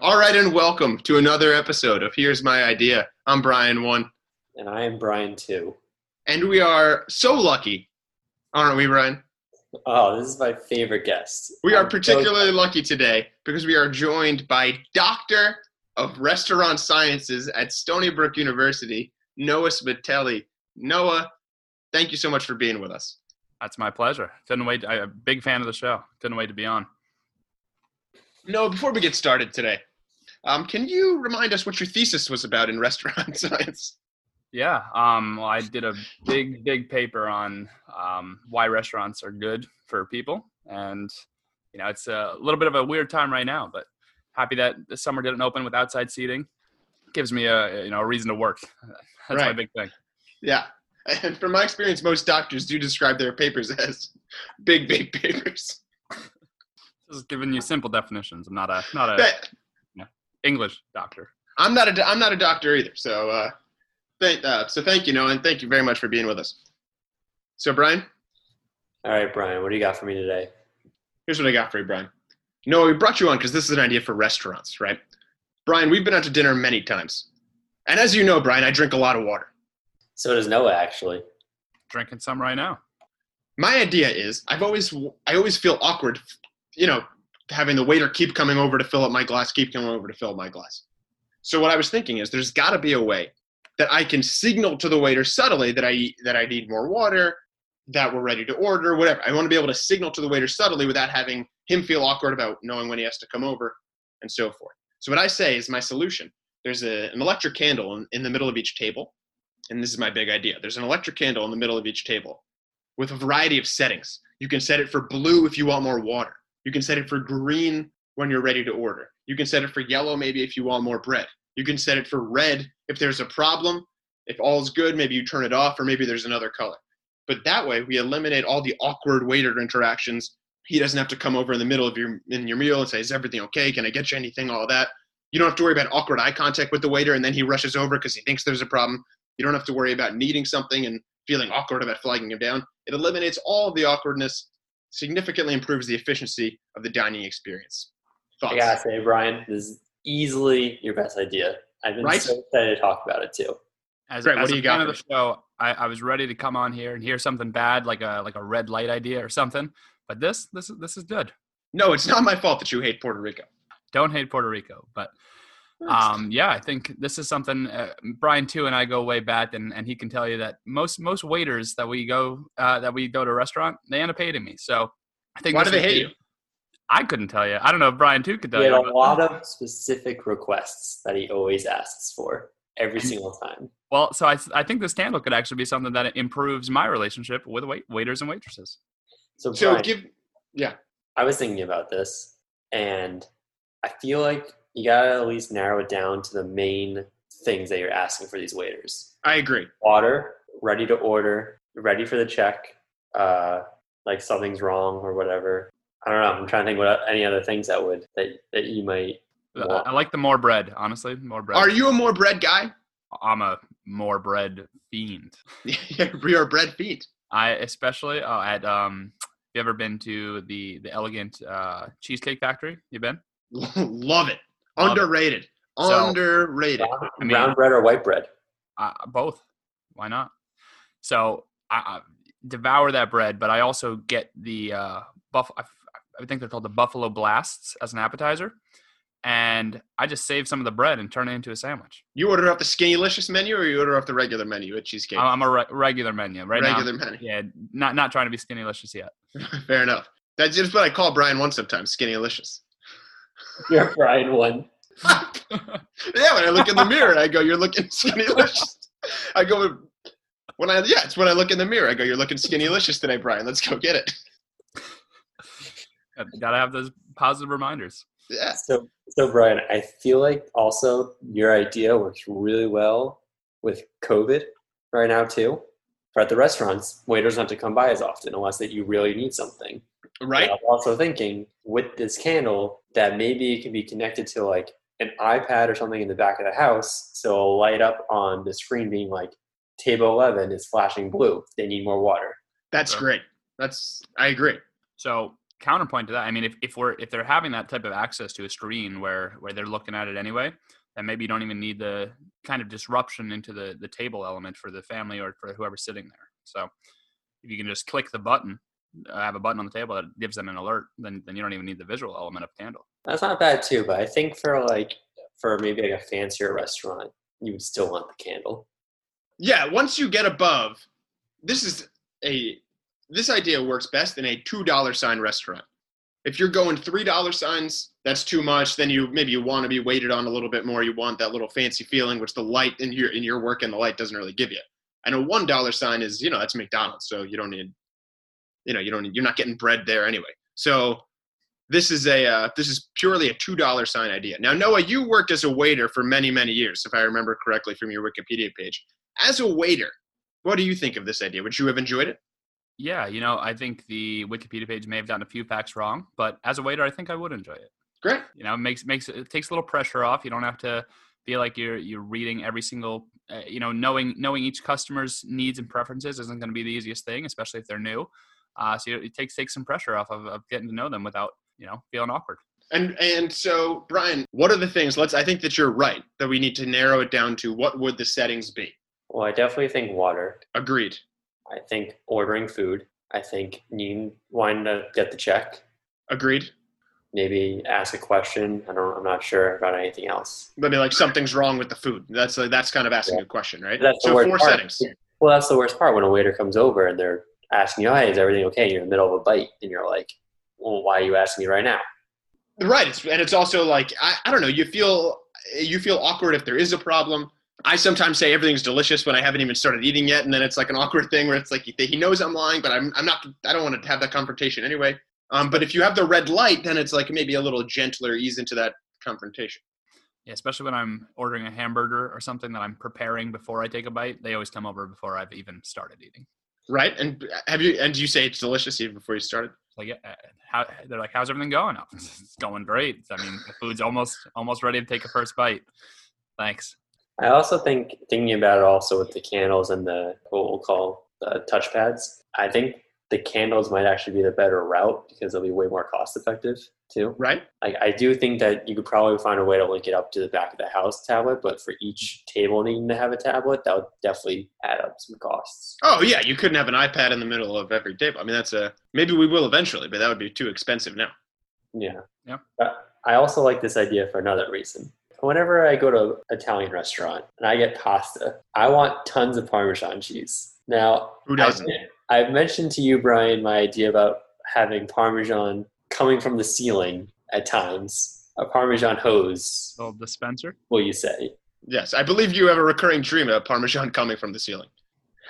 All right, and welcome to another episode of Here's My Idea. I'm Brian One, And I am Brian Two. and we are so lucky, aren't we, Brian? Oh, this is my favorite guest. We are I'm so- particularly lucky today because we are joined by Doctor of Restaurant Sciences at Stony Brook University, Noah Smitelli. Noah, thank you so much for being with us. That's my pleasure. Couldn't wait. I'm a big fan of the show. Couldn't wait to be on. Noah, before we get started today, um, can you remind us what your thesis was about in restaurant science? Yeah. Um, well, I did a big, big paper on um, why restaurants are good for people, and you know, it's a little bit of a weird time right now, but happy that the summer didn't open with outside seating. Gives me a you know a reason to work. That's my big thing. Yeah. And from my experience, most doctors do describe their papers as big, big papers. Just giving you simple definitions. I'm not a not a But English doctor. I'm not a do- I'm not a doctor either. So uh, thank uh, so thank you, Noah, and thank you very much for being with us. So Brian, All right, Brian, what do you got for me today? here's what I got for you, Brian. Noah, we brought you on because this is an idea for restaurants, right? Brian, we've been out to dinner many times, and as you know, Brian, I drink a lot of water. So does Noah, actually. Drinking some right now. my idea is I've always I always feel awkward, you know, having the waiter keep coming over to fill up my glass, keep coming over to fill my glass. So what I was thinking is there's got to be a way that I can signal to the waiter subtly that I that I need more water, that we're ready to order, whatever. I want to be able to signal to the waiter subtly without having him feel awkward about knowing when he has to come over and so forth. So what I say is my solution. There's a, an electric candle in, in the middle of each table, and this is my big idea. There's an electric candle in the middle of each table with a variety of settings. You can set it for blue if you want more water. You can set it for green when you're ready to order. You can set it for yellow maybe if you want more bread. You can set it for red if there's a problem. If all's good, maybe you turn it off or maybe there's another color. But that way we eliminate all the awkward waiter interactions. He doesn't have to come over in the middle of your in your meal and say, "Is everything okay? Can I get you anything?" All that. You don't have to worry about awkward eye contact with the waiter and then he rushes over because he thinks there's a problem. You don't have to worry about needing something and feeling awkward about flagging him down. It eliminates all the awkwardness, significantly improves the efficiency of the dining experience. Thoughts? I gotta say, Brian, this is easily your best idea. I've been Right? so excited to talk about it too. As, Great, what as do a you got fan for of the show, I, I was ready to come on here and hear something bad, like a like a red light idea or something. But this this this is good. No, it's not my fault that you hate Puerto Rico. Don't hate Puerto Rico, but um, yeah, I think this is something. Uh, Brian Two and I go way back, and, and he can tell you that most most waiters that we go uh, that we go to a restaurant, they end up hating me. So I think Why do they hate you? I couldn't tell you. I don't know if Brian Two could tell He had a but- lot of specific requests that he always asks for every single time. Well, so I, I think this candle could actually be something that improves my relationship with wait, waiters and waitresses. So, So Brian, give, yeah, I was thinking about this, and I feel like you gotta at least narrow it down to the main things that you're asking for these waiters. I agree. water, ready to order, ready for the check, uh, like something's wrong or whatever. I don't know. I'm trying to think what any other things that would that that you might. I, want. I like the more bread, honestly. More bread. Are you a more bread guy? I'm a more bread fiend. we are bread fiend. I especially oh, at um. Have you ever been to the the elegant uh, cheesecake factory? You been? Love it. Underrated. So- Underrated. Brown, I mean- brown bread or white bread? Uh, both. Why not? So I, I devour that bread, but I also get the uh, buff. I, I think they're called the Buffalo Blasts as an appetizer, and I just save some of the bread and turn it into a sandwich. You order off the Skinnylicious menu or you order off the regular menu at Cheesecake? I'm a re- regular menu right regular now. menu. Yeah, not not trying to be skinny licious yet. Fair enough. That's just what I call Brian once sometimes, Skinnylicious. You're Brian one. Yeah, when I look in the mirror, I go, "You're looking skinnylicious." I go, when I yeah, it's when I look in the mirror, I go, "You're looking skinnylicious today, Brian. Let's go get it." Gotta have those positive reminders. Yeah, So so Brian, I feel like also your idea works really well with COVID right now too. For at the restaurants, waiters don't have to come by as often unless that you really need something. Right. I'm also thinking with this candle that maybe it can be connected to like an iPad or something in the back of the house, so it'll light up on the screen being like table 11 is flashing blue. They need more water. That's Sure. great. That's I agree. So counterpoint to that, I mean, if, if we're if they're having that type of access to a screen where where they're looking at it anyway, then maybe you don't even need the kind of disruption into the the table element for the family or for whoever's sitting there. So if you can just click the button, have a button on the table that gives them an alert, then then you don't even need the visual element of candle. That's not bad too, but I think for like for maybe like a fancier restaurant, you would still want the candle. Yeah, once you get above, this is a this idea works best in a two dollar sign restaurant. If you're going three dollar signs, that's too much. Then you maybe you want to be weighted on a little bit more. You want that little fancy feeling, which the light in your in your work and the light doesn't really give you. And a one dollar sign is you know that's McDonald's, so you don't need you know you don't you're not getting bread there anyway. So this is a uh, this is purely a two dollar sign idea. Now Noah, you worked as a waiter for many many years, if I remember correctly from your Wikipedia page. As a waiter, what do you think of this idea? Would you have enjoyed it? Yeah, you know, I think the Wikipedia page may have gotten a few facts wrong, but as a waiter, I think I would enjoy it. Great. You know, it makes makes it takes a little pressure off. You don't have to feel like you're you're reading every single. Uh, you know, knowing knowing each customer's needs and preferences isn't going to be the easiest thing, especially if they're new. Uh, so it takes takes some pressure off of, of getting to know them without you know feeling awkward. And and so Brian, what are the things? Let's. I think that you're right that we need to narrow it down to what would the settings be. Well, I definitely think water. Agreed. I think ordering food. I think you wanting to get the check. Agreed. Maybe ask a question. I don't. I'm not sure about anything else. Maybe like something's wrong with the food. That's like, that's kind of asking Yeah. a question, right? That's the so worst four part. settings. Well, that's the worst part when a waiter comes over and they're asking you, "Hey, is everything okay?" You're in the middle of a bite, and you're like, "Well, why are you asking me right now?" Right. It's, and it's also like I, I don't know. You feel you feel awkward if there is a problem. I sometimes say everything's delicious when I haven't even started eating yet, and then it's like an awkward thing where it's like he, he knows I'm lying, but I'm I'm not. I don't want to have that confrontation anyway. Um, but if you have the red light, then it's like maybe a little gentler, ease into that confrontation. Yeah, especially when I'm ordering a hamburger or something that I'm preparing before I take a bite. They always come over before I've even started eating. Right. And have you and do you say it's delicious even before you started? It's like, yeah, uh, how they're like, how's everything going? Oh, it's going great. I mean, the food's almost almost ready to take a first bite. Thanks. I also think thinking about it also with the candles and the what we'll call the touch pads, I think the candles might actually be the better route because they'll be way more cost effective too. Right. Like I do think that you could probably find a way to link it up to the back of the house tablet, but for each table needing to have a tablet, that would definitely add up some costs. Oh yeah, you couldn't have an iPad in the middle of every table. I mean, that's a maybe we will eventually, but that would be too expensive now. Yeah. Yeah. I also like this idea for another reason. Whenever I go to an Italian restaurant and I get pasta, I want tons of Parmesan cheese. Now, Who doesn't? I've, I've mentioned to you, Brian, my idea about having Parmesan coming from the ceiling at times. A Parmesan hose, Little dispenser. will you say? Yes, I believe you have a recurring dream of Parmesan coming from the ceiling.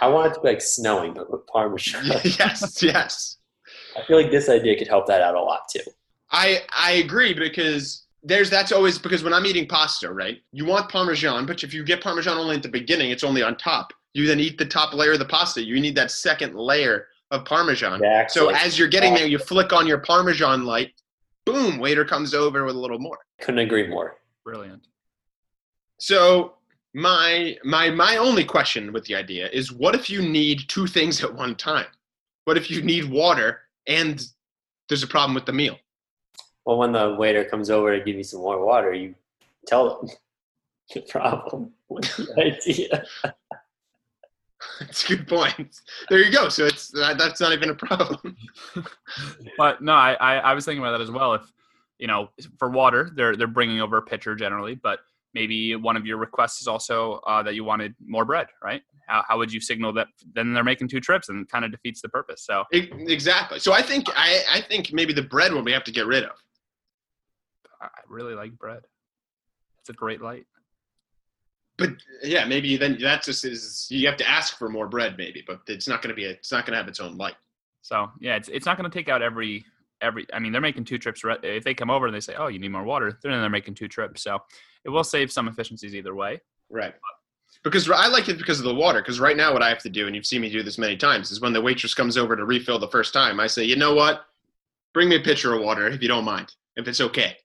I want it to be like snowing, but with Parmesan. yes, yes. I feel like this idea could help that out a lot too. I I agree because there's that's always because when I'm eating pasta, right? You want Parmesan, but if you get Parmesan only at the beginning, it's only on top. You then eat the top layer of the pasta. You need that second layer of Parmesan. Exactly. So as you're getting there, you flick on your Parmesan light. Boom! Waiter comes over with a little more. Couldn't agree more. Brilliant. So my my my only question with the idea is what if you need two things at one time? What if you need water and there's a problem with the meal? Well, when the waiter comes over to give you some more water, you tell them the problem with the idea. That's a good point. There you go. So it's that, that's not even a problem. But no, I, I I was thinking about that as well. If you know, for water, they're they're bringing over a pitcher generally, but maybe one of your requests is also uh, that you wanted more bread, right? How, how would you signal that? Then they're making two trips, and it kind of defeats the purpose. So exactly. So I think I, I think maybe the bread one we have to get rid of. I really like bread. It's a great light. But yeah, maybe then that just is you have to ask for more bread, maybe. But it's not going to be a, it's not going to have its own light. So yeah, it's it's not going to take out every every. I mean, they're making two trips. If they come over and they say, "Oh, you need more water," then they're making two trips. So it will save some efficiencies either way. Right. Because I like it because of the water. Because right now, what I have to do, and you've seen me do this many times, is when the waitress comes over to refill the first time, I say, you know what? Bring me a pitcher of water if you don't mind, if it's okay.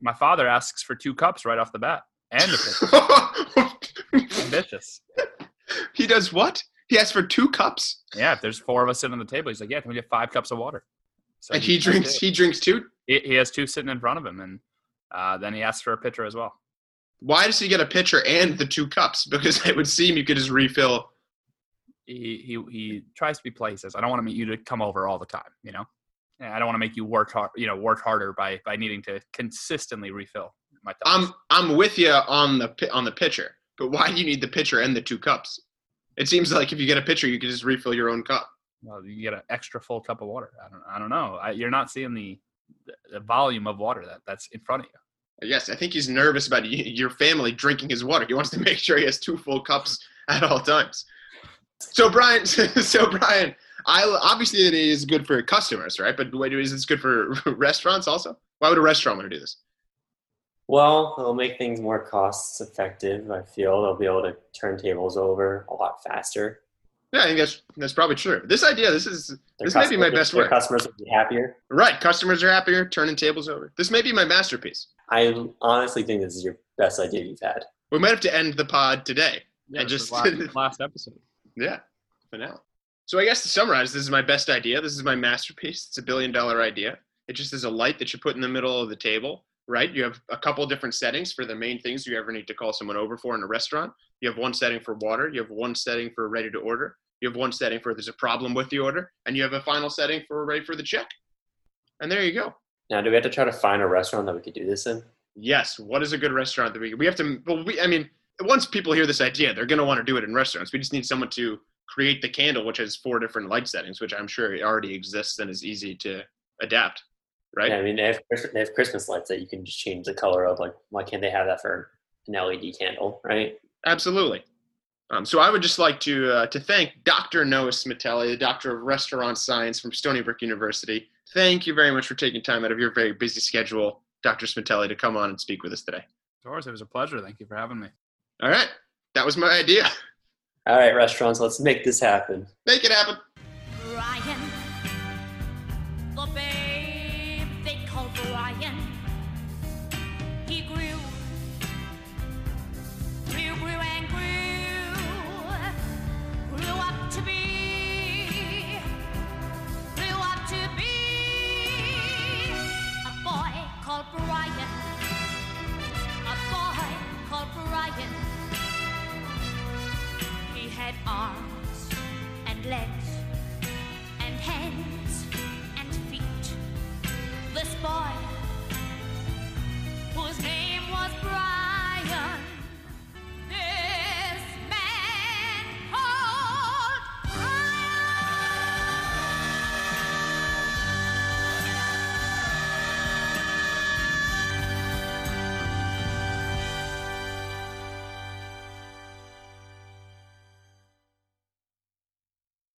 My father asks for two cups right off the bat and a pitcher. Ambitious. he does what? He asks for two cups. Yeah, if there's four of us sitting on the table, he's like, "Yeah, can we get five cups of water?" So and he that's drinks. He drinks two. He, he has two sitting in front of him, and uh, then he asks for a pitcher as well. Why does he get a pitcher and the two cups? Because it would seem you could just refill. He he he tries to be. He says, "I don't want to meet you to come over all the time. You know, and I don't want to make you work hard. You know, work harder by by needing to consistently refill my cups." I'm I'm with you on the on the pitcher, but why do you need the pitcher and the two cups? It seems like if you get a pitcher, you can just refill your own cup. well, you get an extra full cup of water. I don't I don't know. I, you're not seeing the, the the volume of water that that's in front of you. Yes, I think he's nervous about your family drinking his water. He wants to make sure he has two full cups at all times. So Brian, so Brian, I obviously it is good for customers, right? But wait, is this good for restaurants also? Why would a restaurant want to do this? Well, it'll make things more cost effective. I feel they'll be able to turn tables over a lot faster. Yeah, I think that's that's probably true. This idea, this is Their This may be my best their work. Customers will be happier. right. Customers are happier, turning tables over. This may be my masterpiece. I honestly think this is your best idea you've had. We might have to end the pod today. Yeah, And just- last, last episode. Yeah, for now. So I guess to summarize, this is my best idea. This is my masterpiece. It's a billion dollar idea. It just is a light that you put in the middle of the table, right? You have a couple different settings for the main things you ever need to call someone over for in a restaurant. You have one setting for water. You have one setting for ready to order. You have one setting for there's a problem with the order, and you have a final setting for ready for the check. And there you go. Now, do we have to try to find a restaurant that we could do this in? Yes. What is a good restaurant that we we have to? Well, we I mean, once people hear this idea, they're going to want to do it in restaurants. We just need someone to create the candle, which has four different light settings, which I'm sure already exists and is easy to adapt. Right. Yeah, I mean, they have, they have Christmas lights that you can just change the color of. Like, why can't they have that for an LED candle, right? Absolutely. Um, so I would just like to uh, to thank Dr. Noah Smitelli, the doctor of restaurant science from Stony Brook University. Thank you very much for taking time out of your very busy schedule, Dr. Smitelli, to come on and speak with us today. Of course, it was a pleasure. Thank you for having me. All right, that was my idea. All right, restaurants, let's make this happen. Make it happen. Brian,